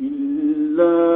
إلا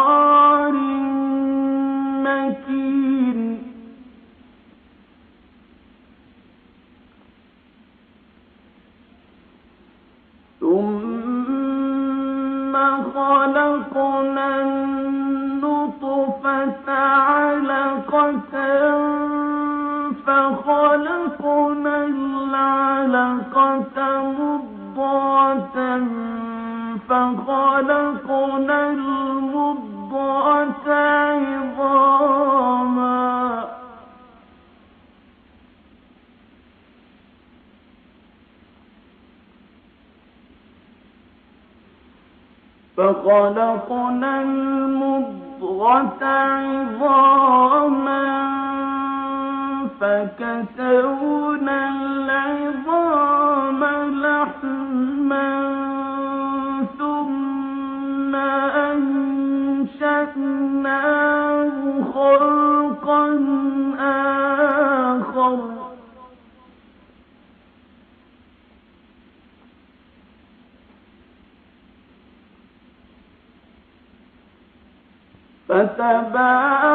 فخلقنا المضغة عظاما فتبارك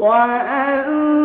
وأنزلنا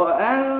وأنزلنا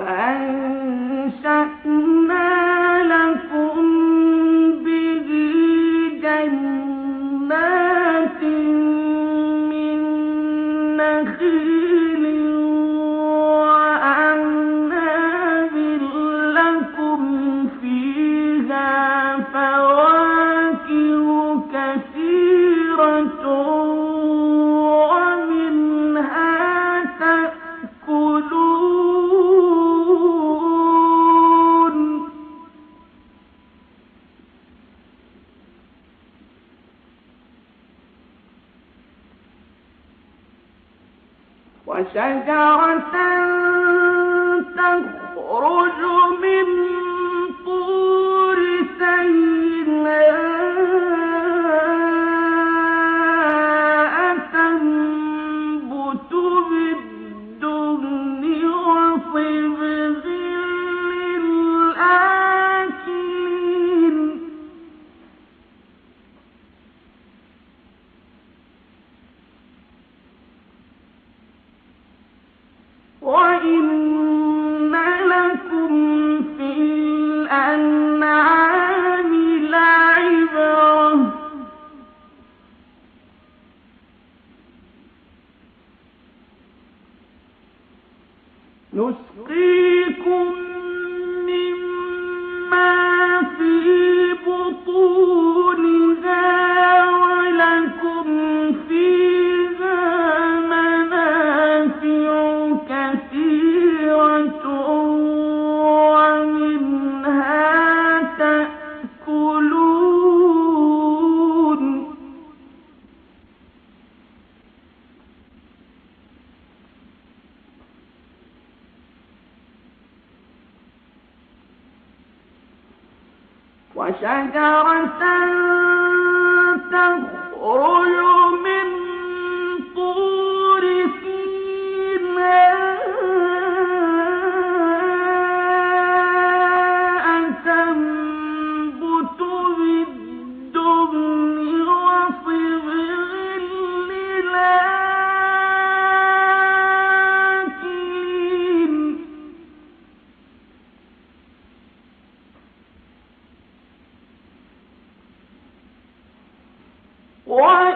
فأنشأنا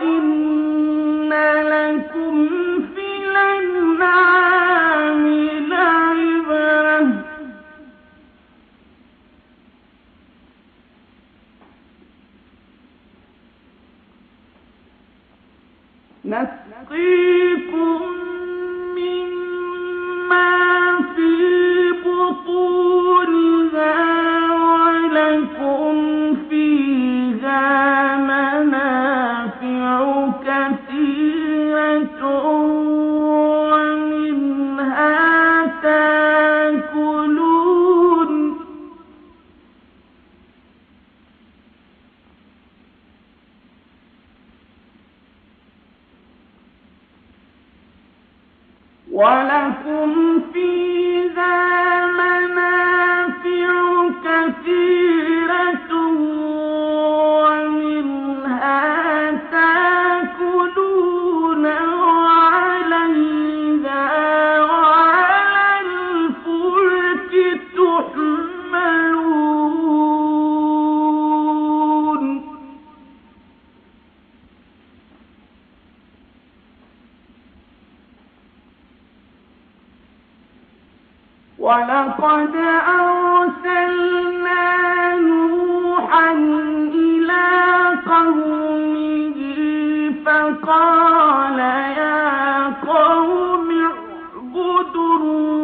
الْعَالَمِينَ ولكم فيه ولقد أرسلنا نوحا إلى قومه فقال يا قوم اعبدوا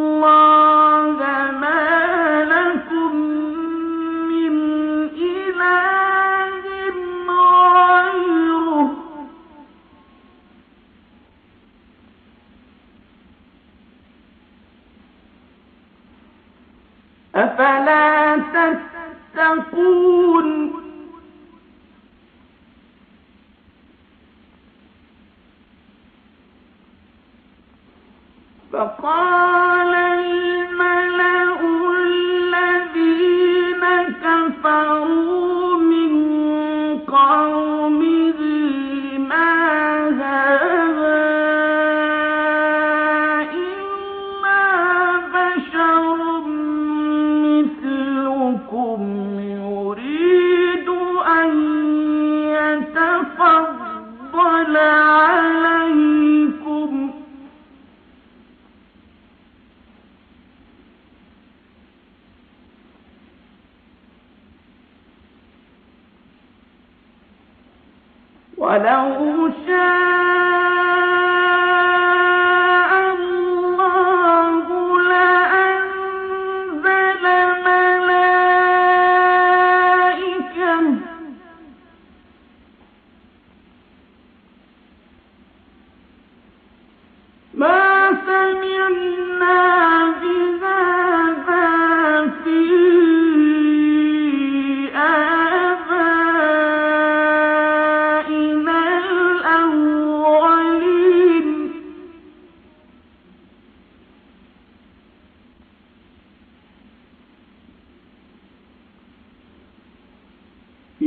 ولو شاء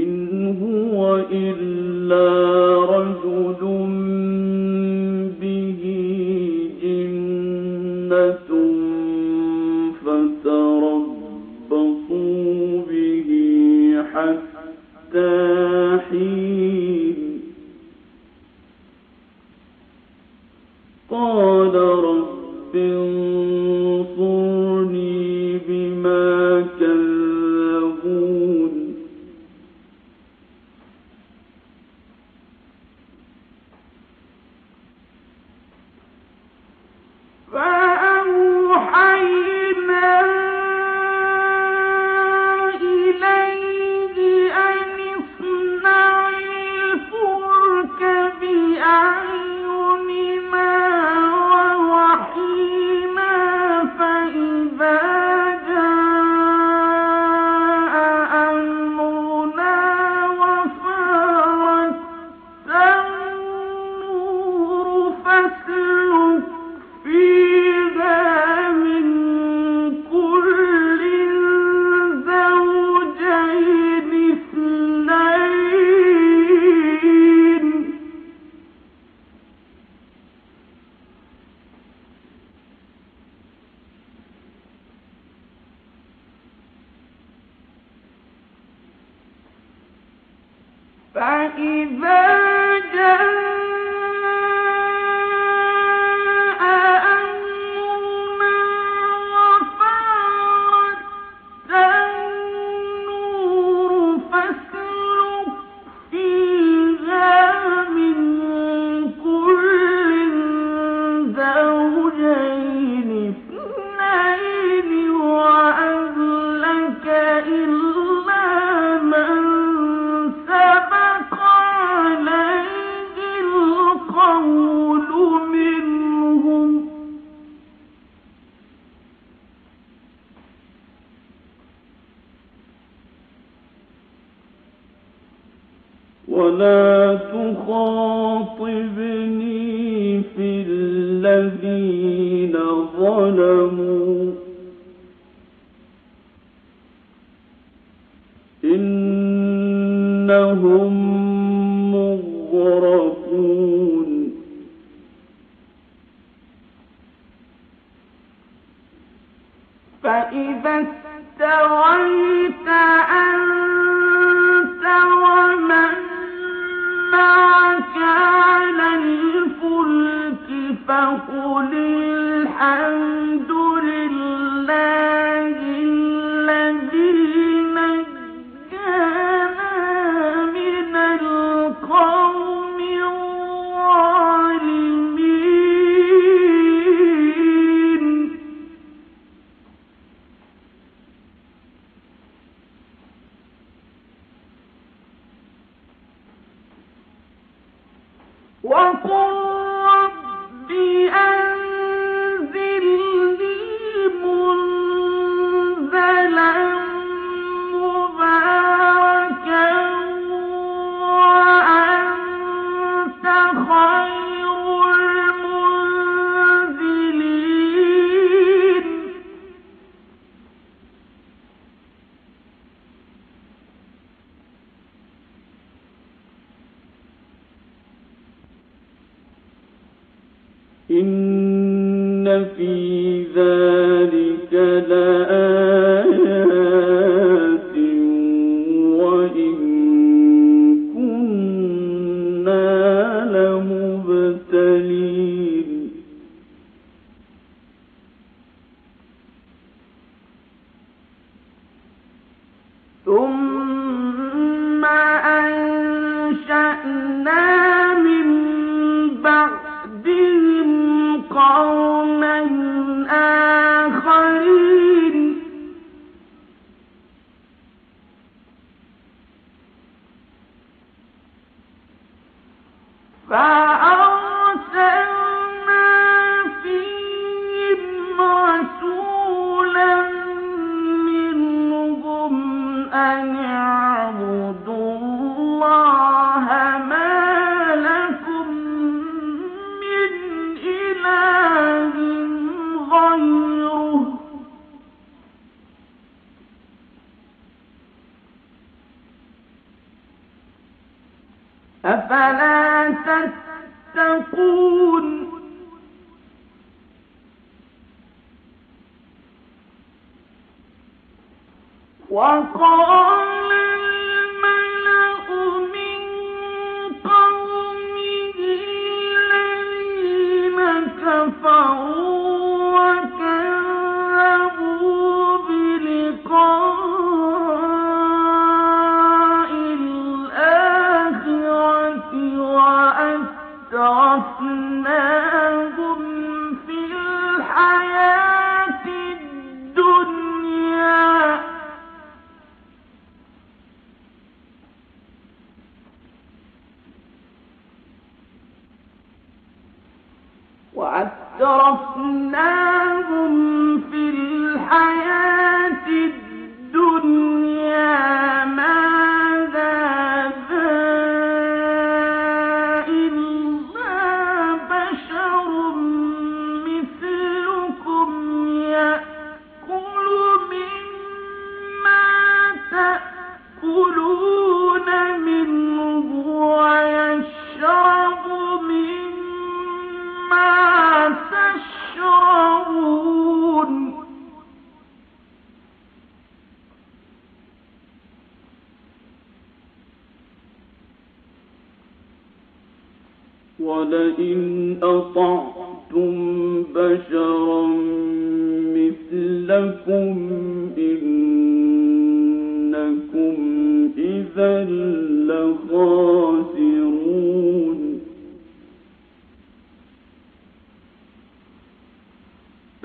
إن هو إلا إنهم مغرقون وقل أنشأنا أفلا تتقون؟ وقال الملأ وأترفناهم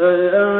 إذا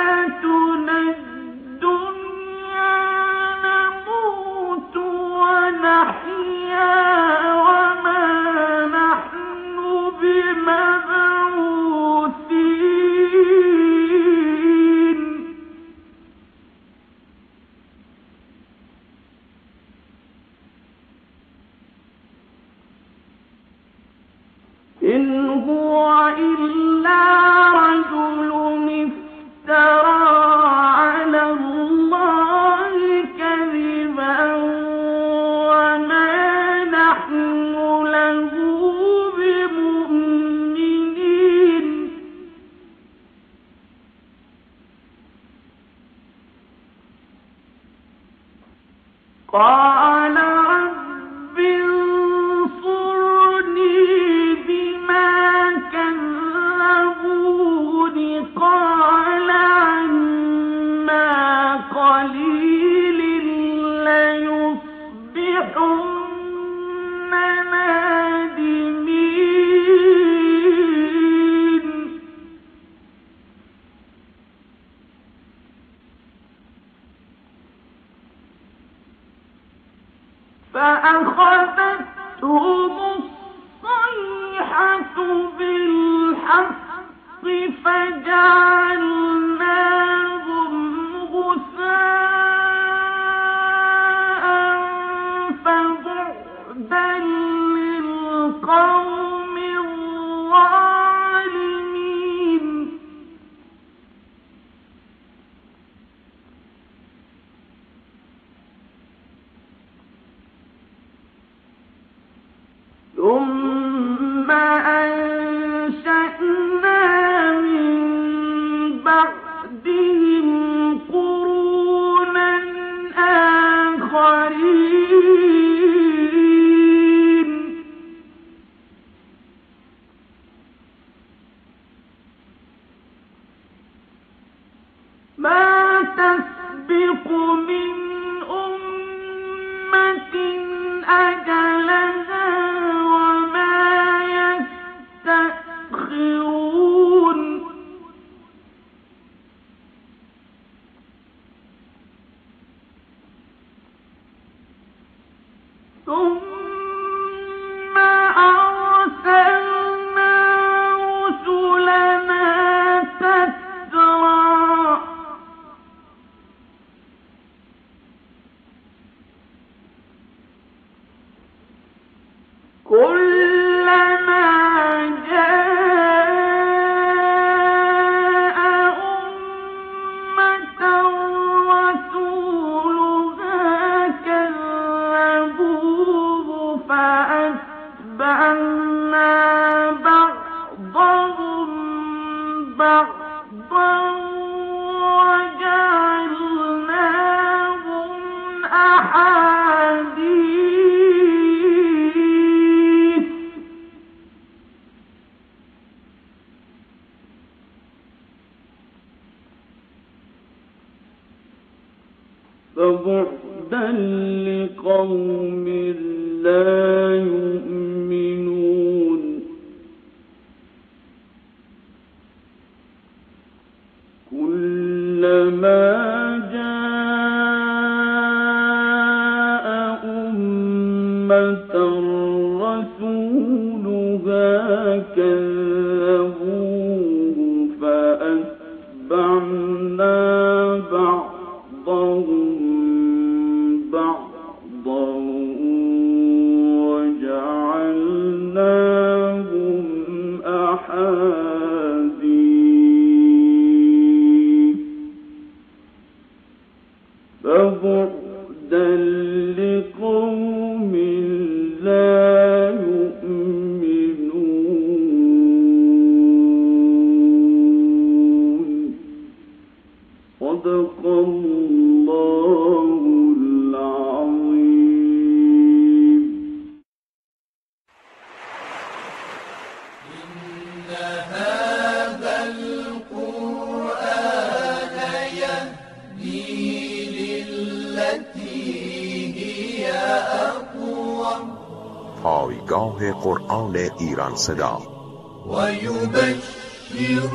ثم ثم فبعدا لقوم لا يؤمنون. بعدا لقوم صدا ويبشر